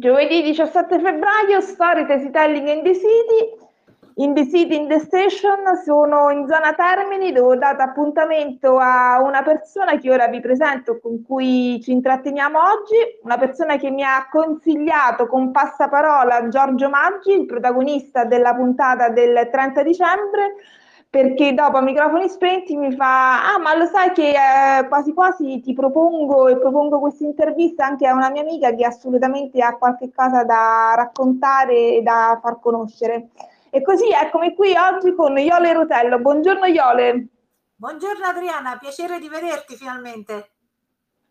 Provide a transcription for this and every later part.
Giovedì 17 febbraio, Story Telling in the City. In the City, in the Station, sono in zona Termini dove ho dato appuntamento a una persona che ora vi presento, con cui ci intratteniamo oggi, una persona che mi ha consigliato con passaparola Giorgio Maggi, il protagonista della puntata del 30 dicembre, perché dopo a microfoni spenti mi fa, ah ma lo sai che eh, quasi quasi ti propongo e propongo questa intervista anche a una mia amica che assolutamente ha qualche cosa da raccontare e da far conoscere. E così eccomi qui oggi con Iole Rotello. Buongiorno Iole. Buongiorno Adriana, piacere di vederti finalmente.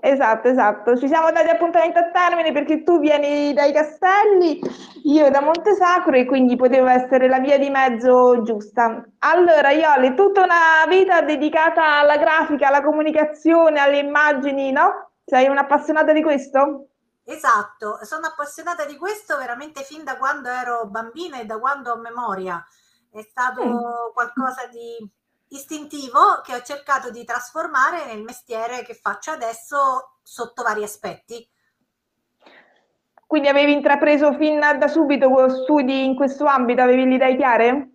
Esatto, esatto. Ci siamo dati appuntamento a termine perché tu vieni dai Castelli, io da Montesacro e quindi poteva essere la via di mezzo giusta. Allora, Ioli, tutta una vita dedicata alla grafica, alla comunicazione, alle immagini, no? Sei un'appassionata di questo? Esatto, sono appassionata di questo veramente fin da quando ero bambina e da quando ho memoria. È stato mm. qualcosa di istintivo che ho cercato di trasformare nel mestiere che faccio adesso sotto vari aspetti. Quindi avevi intrapreso fin da subito studi in questo ambito, avevi le idee chiare?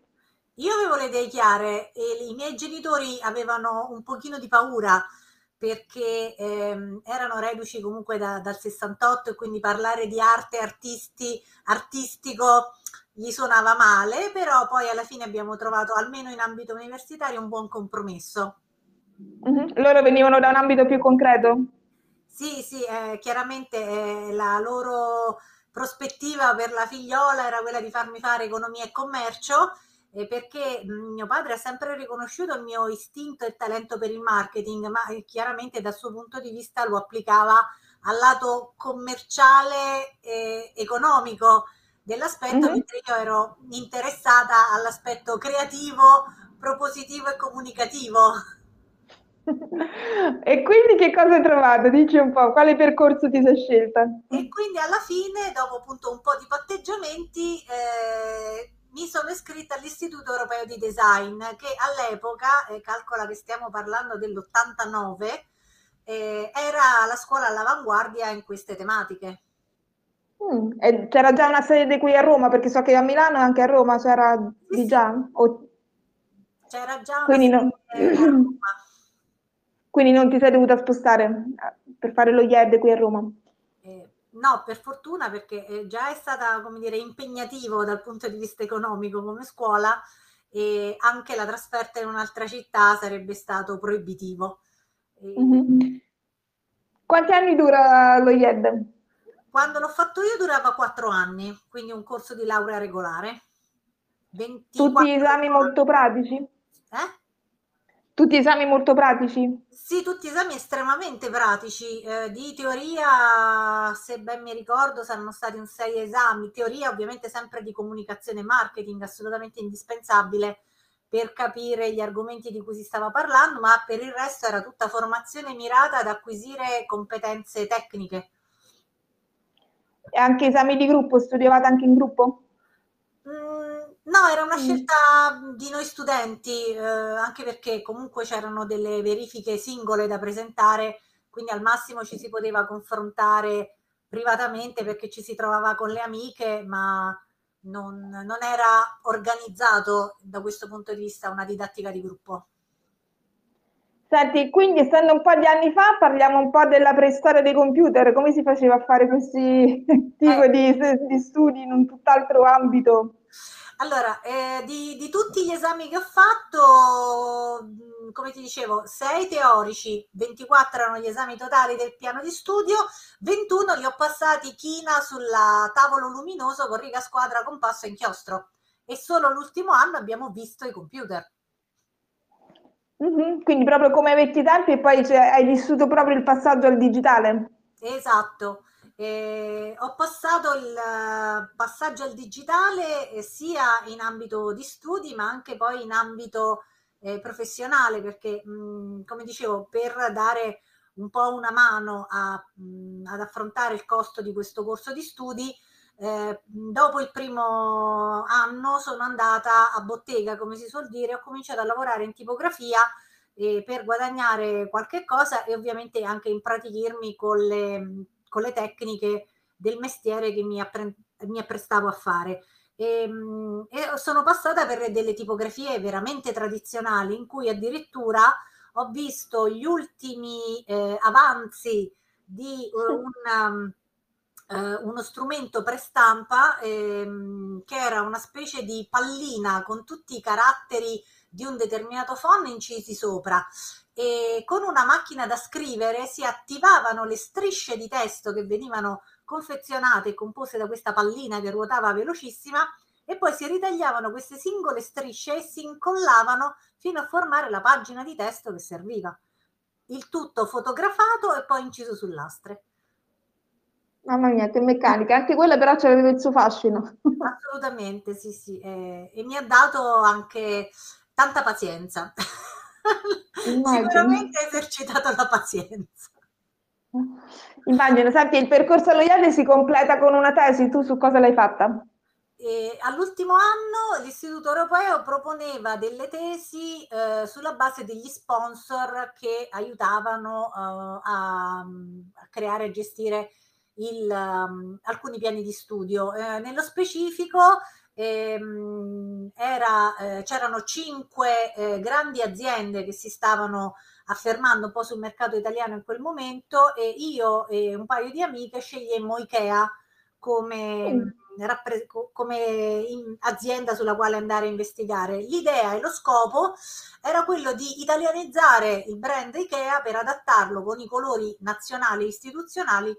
Io avevo le idee chiare e i miei genitori avevano un pochino di paura perché ehm, erano reduci comunque da, dal 68 e quindi parlare di arte artisti, artistico gli suonava male, però poi alla fine abbiamo trovato, almeno in ambito universitario, un buon compromesso. Mm-hmm. Loro venivano da un ambito più concreto? Sì, sì, eh, chiaramente eh, la loro prospettiva per la figliola era quella di farmi fare economia e commercio, eh, perché mio padre ha sempre riconosciuto il mio istinto e talento per il marketing, ma eh, chiaramente dal suo punto di vista lo applicava al lato commerciale e economico dell'aspetto, mm-hmm. mentre io ero interessata all'aspetto creativo, propositivo e comunicativo. e quindi che cosa hai trovato? Dici un po', quale percorso ti sei scelta? E quindi alla fine, dopo appunto un po' di patteggiamenti, eh, mi sono iscritta all'Istituto Europeo di Design, che all'epoca, eh, calcola che stiamo parlando dell'89, eh, era la scuola all'avanguardia in queste tematiche. Mm, c'era già una sede qui a Roma, perché so che a Milano e anche a Roma c'era sì, di già? O... C'era già una quindi non... quindi non ti sei dovuta spostare eh, per fare lo IED qui a Roma? Eh, no, per fortuna, perché eh, già è stata, come dire, impegnativo dal punto di vista economico come scuola e anche la trasferta in un'altra città sarebbe stato proibitivo. Mm-hmm. Quanti anni dura lo IED? Quando l'ho fatto io durava quattro anni, quindi un corso di laurea regolare. Tutti esami molto pratici? Eh? Tutti esami molto pratici? Sì, tutti esami estremamente pratici. Eh, di teoria, se ben mi ricordo, saranno stati un sei esami. Teoria ovviamente sempre di comunicazione e marketing, assolutamente indispensabile per capire gli argomenti di cui si stava parlando, ma per il resto era tutta formazione mirata ad acquisire competenze tecniche e anche esami di gruppo, studiavate anche in gruppo? Mm, no, era una mm. scelta di noi studenti, eh, anche perché comunque c'erano delle verifiche singole da presentare, quindi al massimo ci si poteva confrontare privatamente perché ci si trovava con le amiche, ma non, non era organizzato da questo punto di vista una didattica di gruppo. Senti, quindi essendo un po' di anni fa, parliamo un po' della preistoria dei computer, come si faceva a fare questi tipi eh. di, di, studi in un tutt'altro ambito? Allora, eh, di, di, tutti gli esami che ho fatto, mm, come ti dicevo, 6 teorici, 24 erano gli esami totali del piano di studio, 21 li ho passati china sul tavolo luminoso con riga squadra, compasso e inchiostro. E solo l'ultimo anno abbiamo visto i computer. Mm-hmm. Quindi proprio come ai vecchi tempi e poi cioè, hai vissuto proprio il passaggio al digitale. Esatto. Eh, ho passato il passaggio al digitale eh, sia in ambito di studi ma anche poi in ambito eh, professionale perché mh, come dicevo per dare un po' una mano a, mh, ad affrontare il costo di questo corso di studi eh, dopo il primo anno sono andata a bottega, come si suol dire, ho cominciato a lavorare in tipografia eh, per guadagnare qualche cosa e ovviamente anche impratichirmi con le, con le tecniche del mestiere che mi, appre- mi apprestavo a fare. E, ehm, e, sono passata per delle tipografie veramente tradizionali in cui addirittura ho visto gli ultimi eh, avanzi di un, eh, uno strumento prestampa ehm, che era una specie di pallina con tutti i caratteri di un determinato font incisi sopra e con una macchina da scrivere si attivavano le strisce di testo che venivano confezionate e compose da questa pallina che ruotava velocissima e poi si ritagliavano queste singole strisce e si incollavano fino a formare la pagina di testo che serviva. Il tutto fotografato e poi inciso su lastre. Mamma mia, che meccanica, anche quella però aveva il suo fascino. Assolutamente, sì, sì, eh, e mi ha dato anche tanta pazienza. Sicuramente ha esercitato la pazienza. Immagino, senti, il percorso allo IADE si completa con una tesi, tu su cosa l'hai fatta? E all'ultimo anno l'Istituto Europeo proponeva delle tesi eh, sulla base degli sponsor che aiutavano uh, a, a, creare e gestire il, um, alcuni piani di studio. Eh, nello specifico ehm, era, eh, c'erano cinque eh, grandi aziende che si stavano affermando un po' sul mercato italiano in quel momento e io e un paio di amiche scegliemmo Ikea come, mm. rappre- come azienda sulla quale andare a investigare. L'idea e lo scopo era quello di italianizzare il brand Ikea per adattarlo con i colori nazionali e istituzionali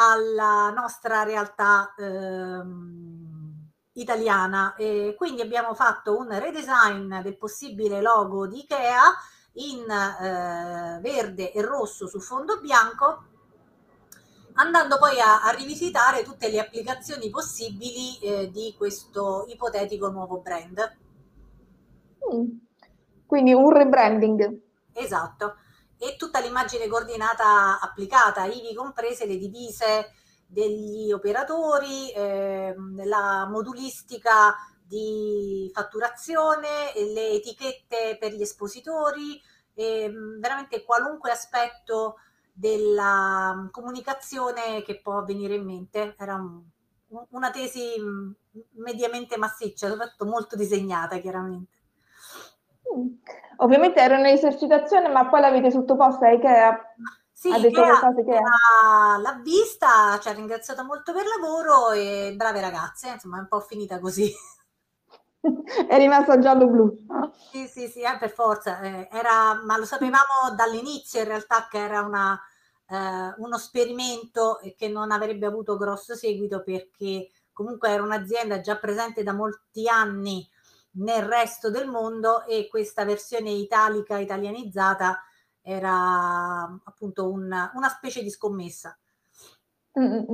alla nostra realtà ehm, italiana. E quindi abbiamo fatto un redesign del possibile logo di Ikea in eh, verde e rosso su fondo bianco andando poi a, a, rivisitare tutte le applicazioni possibili eh, di questo ipotetico nuovo brand. Mm. Quindi un rebranding. Esatto e tutta l'immagine coordinata applicata, ivi comprese le divise degli operatori, eh, la modulistica di fatturazione, le etichette per gli espositori, eh, veramente qualunque aspetto della comunicazione che può venire in mente. Era un, una tesi mediamente massiccia, soprattutto molto disegnata chiaramente. Mm. Ovviamente era un'esercitazione, ma poi l'avete sottoposta a Ikea? Sì, ha detto Ikea, cose che l'ha vista, ci ha ringraziato molto per il lavoro e brave ragazze, insomma è un po' finita così. è rimasta giallo-blu. Sì, sì, sì, eh, per forza, eh, era, ma lo sapevamo dall'inizio in realtà che era una, eh, uno sperimento che non avrebbe avuto grosso seguito perché comunque era un'azienda già presente da molti anni nel resto del mondo e questa versione italica italianizzata era appunto un, una specie di scommessa. Mm-hmm.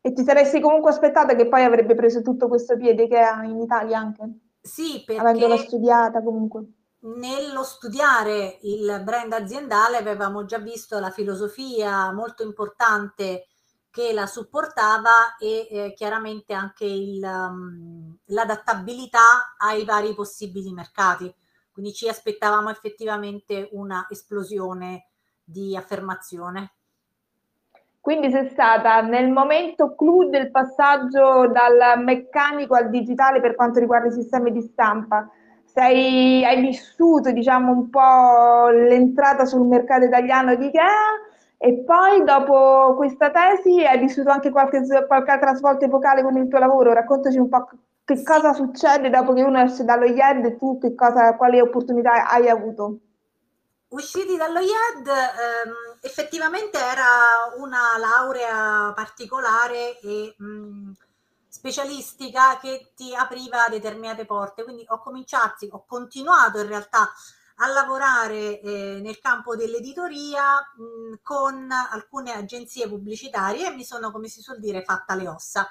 E ti saresti comunque aspettata che poi avrebbe preso tutto questo piede che ha in Italia anche? Sì, perché avendola studiata comunque. Nello studiare il brand aziendale avevamo già visto la filosofia molto importante che la supportava e eh, chiaramente anche il, um, l'adattabilità ai vari possibili mercati. Quindi ci aspettavamo effettivamente una esplosione di affermazione. Quindi sei stata nel momento clou del passaggio dal meccanico al digitale per quanto riguarda i sistemi di stampa. Sei, hai vissuto diciamo un po' l'entrata sul mercato italiano di Ikea e poi dopo questa tesi hai vissuto anche qualche, qualche altra svolta epocale con il tuo lavoro. Raccontaci un po' che cosa succede dopo che uno esce dallo IED e tu che cosa, quali opportunità hai avuto. Usciti dallo IED ehm, effettivamente era una laurea particolare e mh, mm, specialistica che ti apriva determinate porte. Quindi ho cominciato, ho continuato in realtà a lavorare eh, nel campo dell'editoria mh, con alcune agenzie pubblicitarie e mi sono, come si suol dire, fatta le ossa.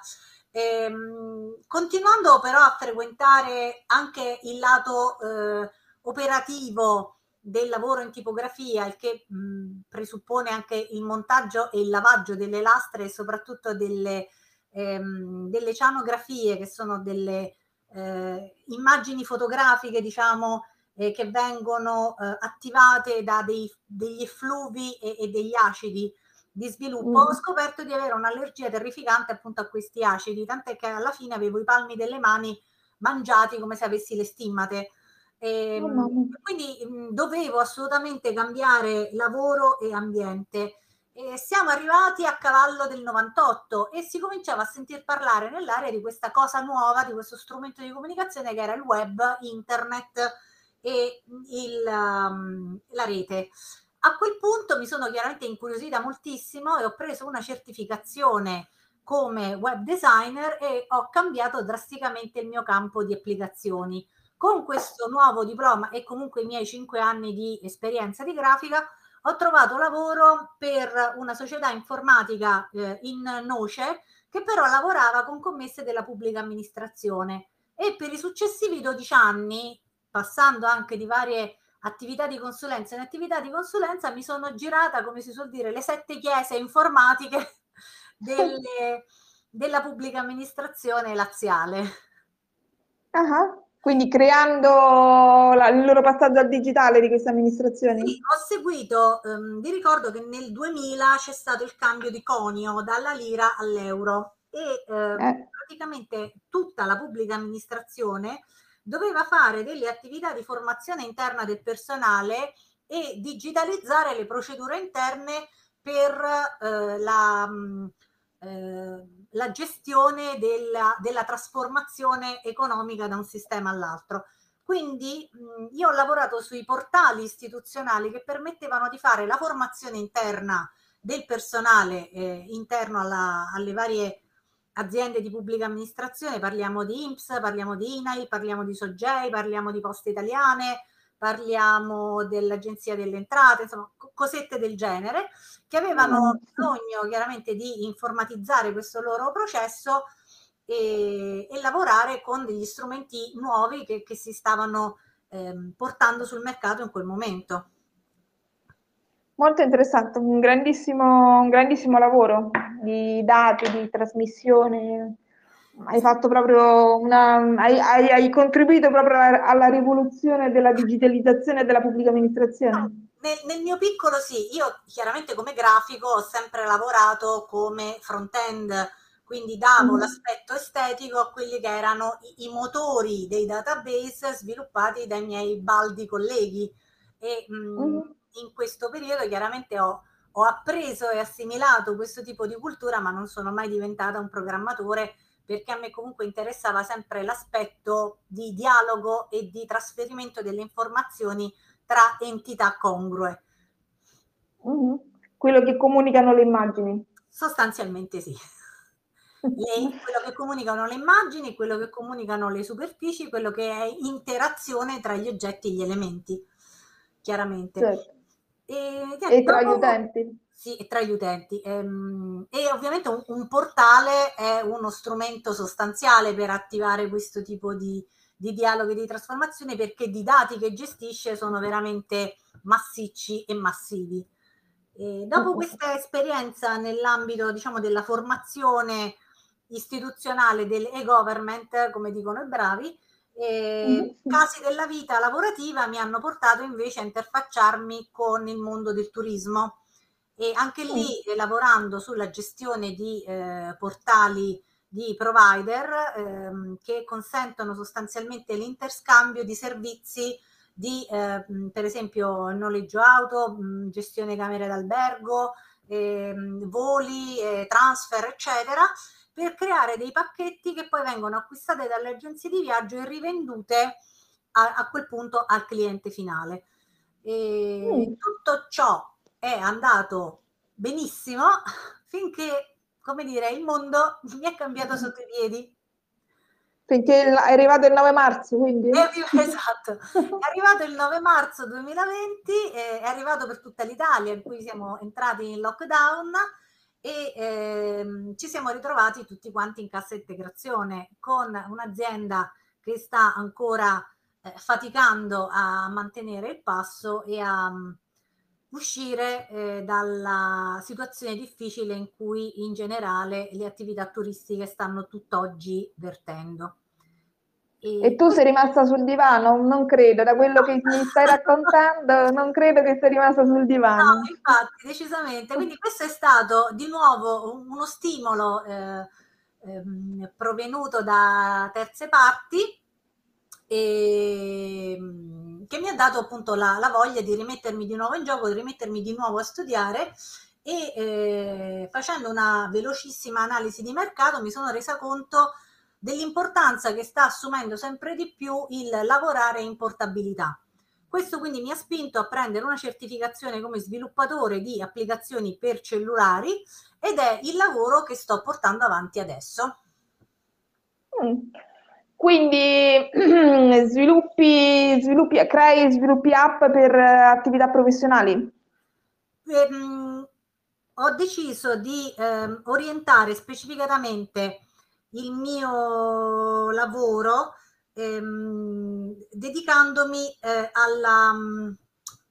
Ehm, continuando però a frequentare anche il lato eh, operativo del lavoro in tipografia, il che mh, presuppone anche il montaggio e il lavaggio delle lastre e soprattutto delle, ehm, delle cianografie, che sono delle eh, immagini fotografiche, diciamo, eh, che vengono eh, attivate da dei, degli effluvi e, e, degli acidi di sviluppo, mm. ho scoperto di avere un'allergia terrificante appunto a questi acidi, tant'è che alla fine avevo i palmi delle mani mangiati come se avessi le stimmate. E, ehm, oh, quindi mh, dovevo assolutamente cambiare lavoro e ambiente. E siamo arrivati a cavallo del 98 e si cominciava a sentir parlare nell'area di questa cosa nuova, di questo strumento di comunicazione che era il web, internet e il, um, la rete. A quel punto mi sono chiaramente incuriosita moltissimo e ho preso una certificazione come web designer e ho cambiato drasticamente il mio campo di applicazioni. Con questo nuovo diploma e comunque i miei cinque anni di esperienza di grafica ho trovato lavoro per una società informatica eh, in Noce che però lavorava con commesse della pubblica amministrazione e per i successivi 12 anni, passando anche di varie attività di consulenza in attività di consulenza, mi sono girata, come si suol dire, le sette chiese informatiche delle, della pubblica amministrazione laziale. Uh-huh. Quindi creando la, il loro passaggio al digitale di queste amministrazioni? Sì, ho seguito, um, vi ricordo che nel 2000 c'è stato il cambio di conio dalla lira all'euro e uh, eh. praticamente tutta la pubblica amministrazione doveva fare delle attività di formazione interna del personale e digitalizzare le procedure interne per uh, la... Um, eh, la gestione della, della, trasformazione economica da un sistema all'altro. Quindi mh, io ho lavorato sui portali istituzionali che permettevano di fare la formazione interna del personale eh, interno alla, alle varie aziende di pubblica amministrazione, parliamo di INPS, parliamo di INAI, parliamo di Sogei, parliamo di Poste Italiane, parliamo dell'Agenzia delle Entrate, insomma cosette del genere, che avevano bisogno chiaramente di informatizzare questo loro processo e, e lavorare con degli strumenti nuovi che, che si stavano ehm, portando sul mercato in quel momento. Molto interessante, un grandissimo, un grandissimo lavoro di dati, di trasmissione hai fatto proprio una, hai, hai, hai contribuito proprio alla, alla, rivoluzione della digitalizzazione della pubblica amministrazione? No, nel, nel, mio piccolo sì, io chiaramente come grafico ho sempre lavorato come front-end, quindi davo mm. l'aspetto estetico a quelli che erano i, i, motori dei database sviluppati dai miei baldi colleghi e mh, mm. In questo periodo chiaramente ho, ho appreso e assimilato questo tipo di cultura ma non sono mai diventata un programmatore perché a me comunque interessava sempre l'aspetto di dialogo e di trasferimento delle informazioni tra entità congrue. Mm-hmm. Quello che comunicano le immagini. Sostanzialmente sì. Le, quello che comunicano le immagini, quello che comunicano le superfici, quello che è interazione tra gli oggetti e gli elementi, chiaramente. Certo. E, e tra gli utenti. Sì, tra gli utenti. Ehm, e ovviamente un, un, portale è uno strumento sostanziale per attivare questo tipo di, di dialoghi di trasformazione perché i dati che gestisce sono veramente massicci e massivi. E dopo questa esperienza nell'ambito diciamo, della formazione istituzionale dell'e-government, come dicono i bravi, eh, mm-hmm. casi della vita lavorativa mi hanno portato invece a interfacciarmi con il mondo del turismo e anche lì eh, lavorando sulla gestione di eh, portali di provider ehm, che consentono sostanzialmente l'interscambio di servizi di eh, per esempio noleggio auto, gestione camere d'albergo, ehm, voli, eh, transfer, eccetera, per creare dei pacchetti che poi vengono acquistate dalle agenzie di viaggio e rivendute a, a quel punto al cliente finale. E mm. Tutto ciò è andato benissimo finché, come dire, il mondo mi è cambiato sotto i piedi. Finché è arrivato il 9 marzo, quindi. È, esatto, è arrivato il 9 marzo 2020, è arrivato per tutta l'Italia, in cui siamo entrati in lockdown e ehm, ci siamo ritrovati tutti quanti in cassa integrazione con un'azienda che sta ancora eh, faticando a mantenere il passo e a uscire eh, dalla situazione difficile in cui in generale le attività turistiche stanno tutt'oggi vertendo. E, e tu sei rimasta sul divano? Non credo, da quello che mi stai raccontando, non credo che sei rimasta sul divano. No, infatti, decisamente. Quindi questo è stato di nuovo uno stimolo eh, eh, provenuto da terze parti e, ehm, che mi ha dato appunto la, la, voglia di rimettermi di nuovo in gioco, di rimettermi di nuovo a studiare e eh, facendo una velocissima analisi di mercato mi sono resa conto dell'importanza che sta assumendo sempre di più il lavorare in portabilità. Questo quindi mi ha spinto a prendere una certificazione come sviluppatore di applicazioni per cellulari ed è il lavoro che sto portando avanti adesso. Mm. Quindi sviluppi, sviluppi, crei sviluppi app per attività professionali? Ehm, ho deciso di ehm, orientare specificatamente il mio lavoro ehm, dedicandomi eh, alla, mm,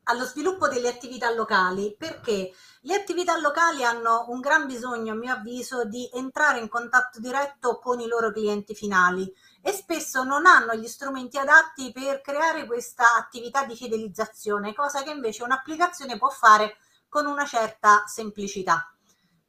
allo sviluppo delle attività locali perché le attività locali hanno un gran bisogno, a mio avviso, di entrare in contatto diretto con i loro clienti finali e spesso non hanno gli strumenti adatti per creare questa attività di fidelizzazione, cosa che invece un'applicazione può fare con una certa semplicità.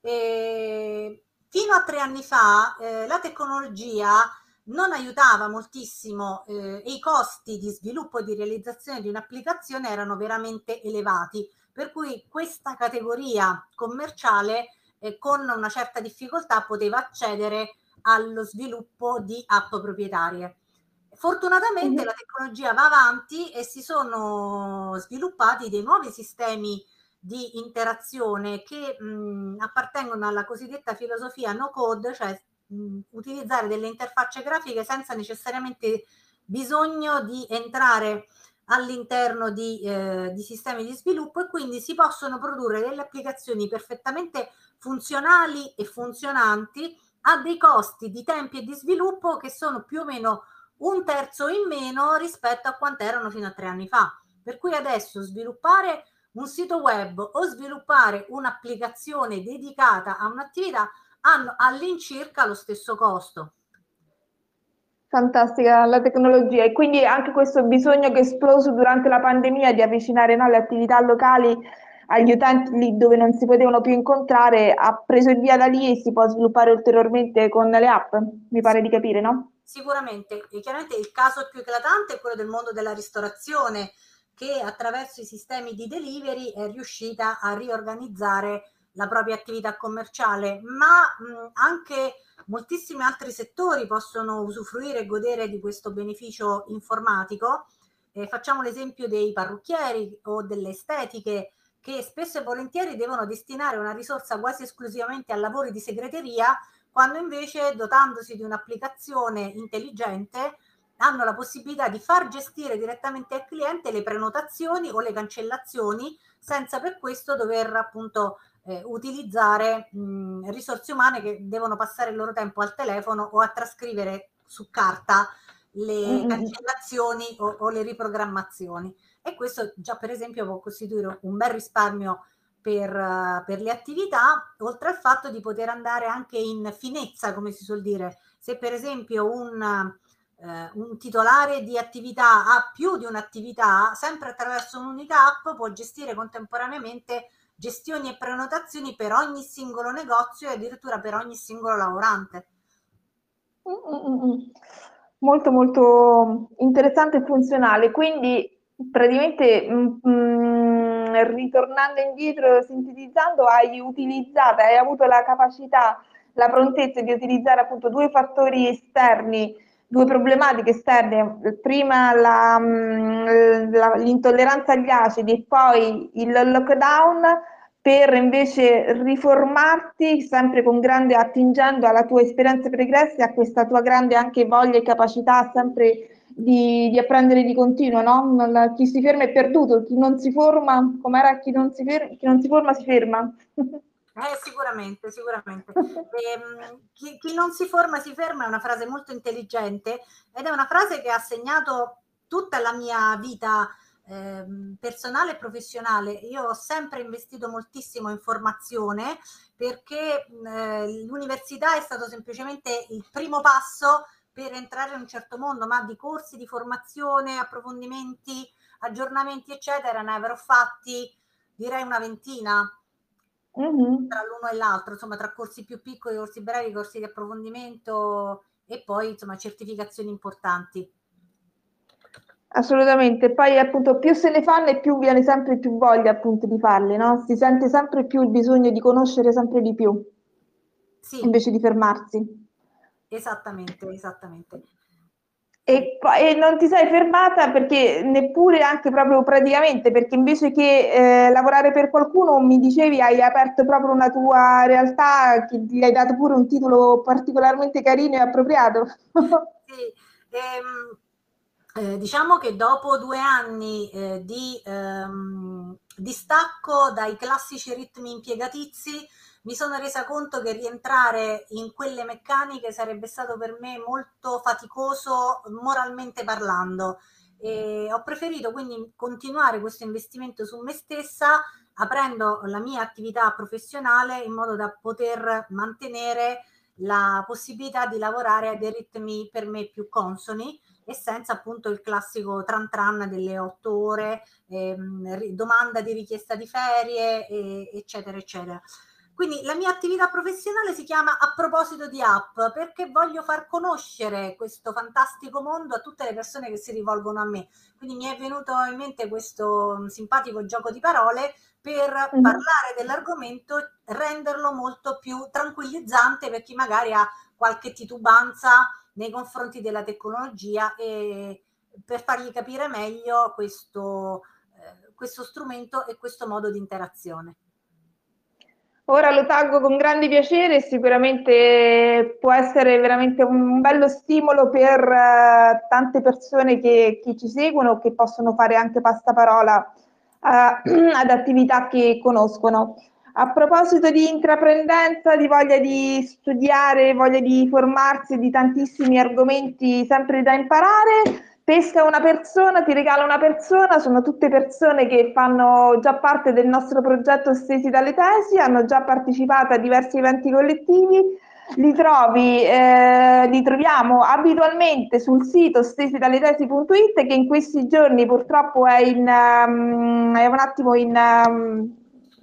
E Fino a tre anni fa eh, la tecnologia non aiutava moltissimo eh, e i costi di sviluppo e di realizzazione di un'applicazione erano veramente elevati, per cui questa categoria commerciale eh, con una certa difficoltà poteva accedere allo sviluppo di app proprietarie. Fortunatamente mm-hmm. la tecnologia va avanti e si sono sviluppati dei nuovi sistemi di interazione che mh, appartengono alla cosiddetta filosofia no code, cioè mh, utilizzare delle interfacce grafiche senza necessariamente bisogno di entrare all'interno di, eh, di sistemi di sviluppo e quindi si possono produrre delle applicazioni perfettamente funzionali e funzionanti a dei costi di tempi e di sviluppo che sono più o meno un terzo in meno rispetto a quanto erano fino a tre anni fa. Per cui adesso sviluppare un sito web o sviluppare un'applicazione dedicata a un'attività hanno all'incirca lo stesso costo. Fantastica la tecnologia e quindi anche questo bisogno che è esploso durante la pandemia di avvicinare no, le attività locali agli utenti lì dove non si potevano più incontrare ha preso il via da lì e si può sviluppare ulteriormente con le app, mi pare di capire, no? Sicuramente, e chiaramente il caso più eclatante è quello del mondo della ristorazione, che attraverso i sistemi di delivery è riuscita a riorganizzare la propria attività commerciale, ma mh, anche moltissimi altri settori possono usufruire e godere di questo beneficio informatico. Eh, facciamo l'esempio dei parrucchieri o delle estetiche che spesso e volentieri devono destinare una risorsa quasi esclusivamente a lavori di segreteria, quando invece dotandosi di un'applicazione intelligente hanno la possibilità di far gestire direttamente al cliente le prenotazioni o le cancellazioni senza per questo dover appunto eh, utilizzare mh, risorse umane che devono passare il loro tempo al telefono o a trascrivere su carta le mm-hmm. cancellazioni o, o, le riprogrammazioni. E questo già per esempio può costituire un bel risparmio per, uh, per le attività, oltre al fatto di poter andare anche in finezza, come si suol dire. Se per esempio un eh, un titolare di attività ha più di un'attività, sempre attraverso un'unica app può gestire contemporaneamente gestioni e prenotazioni per ogni singolo negozio e addirittura per ogni singolo lavorante. Mm-mm. Molto molto interessante e funzionale, quindi praticamente mh, mm, mm, ritornando indietro, sintetizzando, hai utilizzato, hai avuto la capacità, la prontezza di utilizzare appunto due fattori esterni due problematiche esterne, prima la, mm, la, l'intolleranza agli acidi e poi il lockdown per invece riformarti sempre con grande attingendo alla tua esperienza pregressa e a questa tua grande anche voglia e capacità sempre di, di apprendere di continuo, no? Chi si ferma è perduto, chi non si forma, com'era chi non si, fer- chi non si forma si ferma. Eh, sicuramente, sicuramente. E, ehm, chi, chi, non si forma si ferma è una frase molto intelligente ed è una frase che ha segnato tutta la mia vita eh, personale e professionale. Io ho sempre investito moltissimo in formazione perché eh, l'università è stato semplicemente il primo passo per entrare in un certo mondo, ma di corsi di formazione, approfondimenti, aggiornamenti, eccetera, ne avrò fatti direi una ventina mm-hmm. tra l'uno e l'altro, insomma, tra corsi più piccoli, corsi brevi, corsi di approfondimento e poi insomma certificazioni importanti. Assolutamente, poi appunto più se ne fanno e più viene sempre più voglia appunto di farle, no? Si sente sempre più il bisogno di conoscere sempre di più, sì. invece di fermarsi. Esattamente, esattamente. E, e, non ti sei fermata perché neppure anche proprio praticamente, perché invece che eh, lavorare per qualcuno, mi dicevi, hai aperto proprio una tua realtà, che gli hai dato pure un titolo particolarmente carino e appropriato. sì, ehm, eh, diciamo che dopo due anni eh, di ehm, distacco dai classici ritmi impiegatizi, mi sono resa conto che rientrare in quelle meccaniche sarebbe stato per me molto faticoso moralmente parlando. E ho preferito quindi continuare questo investimento su me stessa aprendo la mia attività professionale in modo da poter mantenere la possibilità di lavorare a dei ritmi per me più consoni e senza appunto il classico tran tran delle otto ore, ehm, domanda di richiesta di ferie, e, eccetera, eccetera. Quindi la mia attività professionale si chiama A proposito di app perché voglio far conoscere questo fantastico mondo a tutte le persone che si rivolgono a me. Quindi mi è venuto in mente questo simpatico gioco di parole per mm-hmm. parlare dell'argomento, renderlo molto più tranquillizzante per chi magari ha qualche titubanza nei confronti della tecnologia e per fargli capire meglio questo, eh, questo strumento e questo modo di interazione. Ora lo taggo con grande piacere sicuramente può essere veramente un bello stimolo per uh, tante persone che, che, ci seguono, che possono fare anche passaparola uh, ad attività che conoscono. A proposito di intraprendenza, di voglia di studiare, voglia di formarsi, di tantissimi argomenti sempre da imparare, pesca una persona, ti regala una persona, sono tutte persone che fanno già parte del nostro progetto Stesi dalle Tesi, hanno già partecipato a diversi eventi collettivi, li trovi, eh, li troviamo abitualmente sul sito stesidalletesi.it che in questi giorni purtroppo è, in, um, è un attimo in... Um,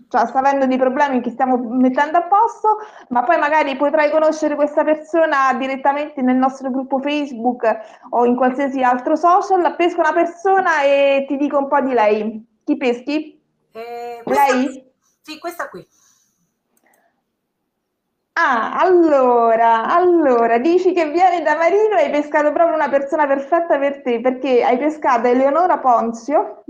cioè sta avendo dei problemi che stiamo mettendo a posto, ma poi magari potrai conoscere questa persona direttamente nel nostro gruppo Facebook o in qualsiasi altro social. Pesco una persona e ti dico un po' di lei. Chi peschi? Eh, lei? Sì, questa qui. Ah, allora, allora, dici che vieni da Marino e hai pescato proprio una persona perfetta per te, perché hai pescato Eleonora Ponzio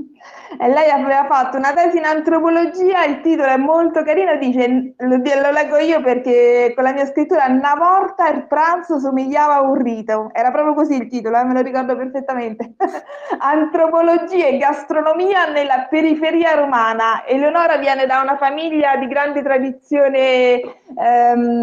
e lei aveva fatto una tesi in antropologia, il titolo è molto carino, dice, lo, lo leggo io perché con la mia scrittura, una volta il pranzo somigliava a un rito, era proprio così il titolo, eh, me lo ricordo perfettamente. antropologia e gastronomia nella periferia romana. Eleonora viene da una famiglia di grande tradizione ehm,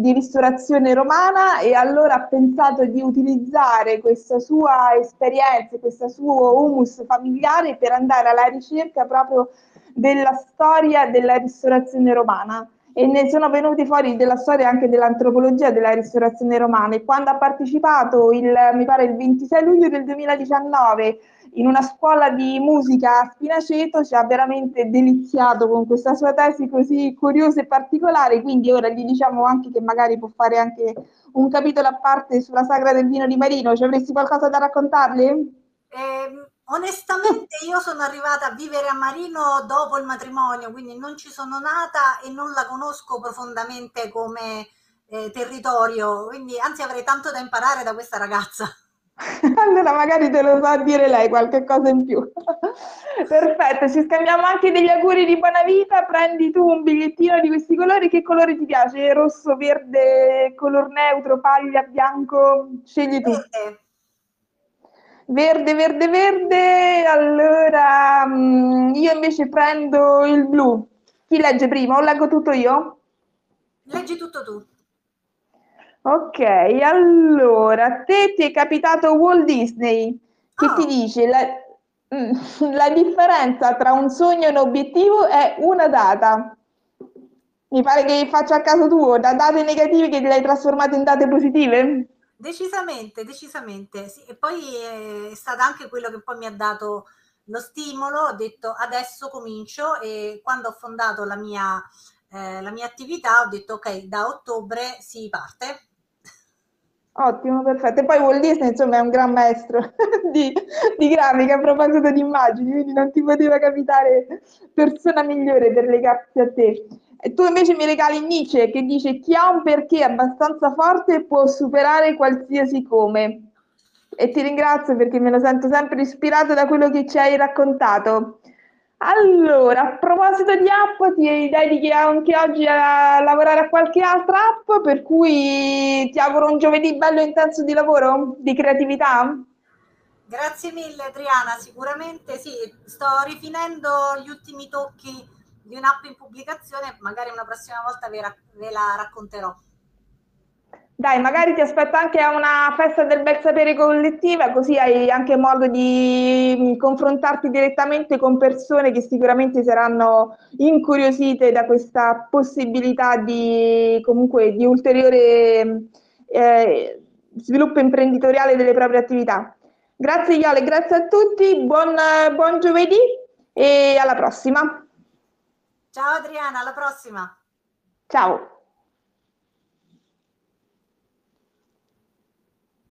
di ristorazione romana e allora ha pensato di utilizzare questa sua esperienza, questo suo humus familiare per andare alla ricerca proprio della storia della ristorazione romana. E ne sono venuti fuori della storia anche dell'antropologia della ristorazione romana. E quando ha partecipato il, mi pare il 26 luglio del 2019 in una scuola di musica a Spinaceto ci ha veramente deliziato con questa sua tesi così curiosa e particolare, quindi ora gli diciamo anche che magari può fare anche un capitolo a parte sulla sagra del vino di Marino, ci avresti qualcosa da raccontarle? Eh, onestamente io sono arrivata a vivere a Marino dopo il matrimonio, quindi non ci sono nata e non la conosco profondamente come eh, territorio, quindi anzi avrei tanto da imparare da questa ragazza. allora magari te lo sa dire lei qualche cosa in più. Perfetto, ci scambiamo anche degli auguri di buona vita. Prendi tu un bigliettino di questi colori. Che colore ti piace? Rosso, verde, color neutro, paglia, bianco? Scegli tu. Verde, verde, verde. Allora, mm, io invece prendo il blu. Chi legge prima o leggo tutto io? Leggi tutto tu. Ok, allora, a te ti è capitato Walt Disney che oh. ti dice la, mm, la differenza tra un sogno e un obiettivo è una data. Mi pare che faccia a caso tuo, da date negative che le hai trasformate in date positive? Decisamente, decisamente. Sì. E poi è stata anche quello che poi mi ha dato lo stimolo, ho detto adesso comincio e quando ho fondato la mia, eh, la mia attività ho detto ok, da ottobre si parte. Ottimo, perfetto. E poi Walt Disney, insomma, è un gran maestro di, di, grafica a proposito di immagini, quindi non ti poteva capitare persona migliore per legarsi a te. E tu invece mi regali Nietzsche che dice chi ha un perché abbastanza forte può superare qualsiasi come e ti ringrazio perché me lo sento sempre ispirato da quello che ci hai raccontato. Allora, a proposito di app, ti dedichi anche oggi a lavorare a qualche altra app, per cui ti auguro un giovedì bello intenso di lavoro, di creatività. Grazie mille Adriana, sicuramente sì, sto rifinendo gli ultimi tocchi di un'app in pubblicazione, magari una prossima volta ve, ve la racconterò. Dai, magari ti aspetto anche a una festa del bel sapere collettiva, così hai anche modo di mm, confrontarti direttamente con persone che sicuramente saranno incuriosite da questa possibilità di comunque di ulteriore eh, sviluppo imprenditoriale delle proprie attività. Grazie Iole, grazie a tutti, buon, buon giovedì e alla prossima. Ciao Adriana, alla prossima. Ciao.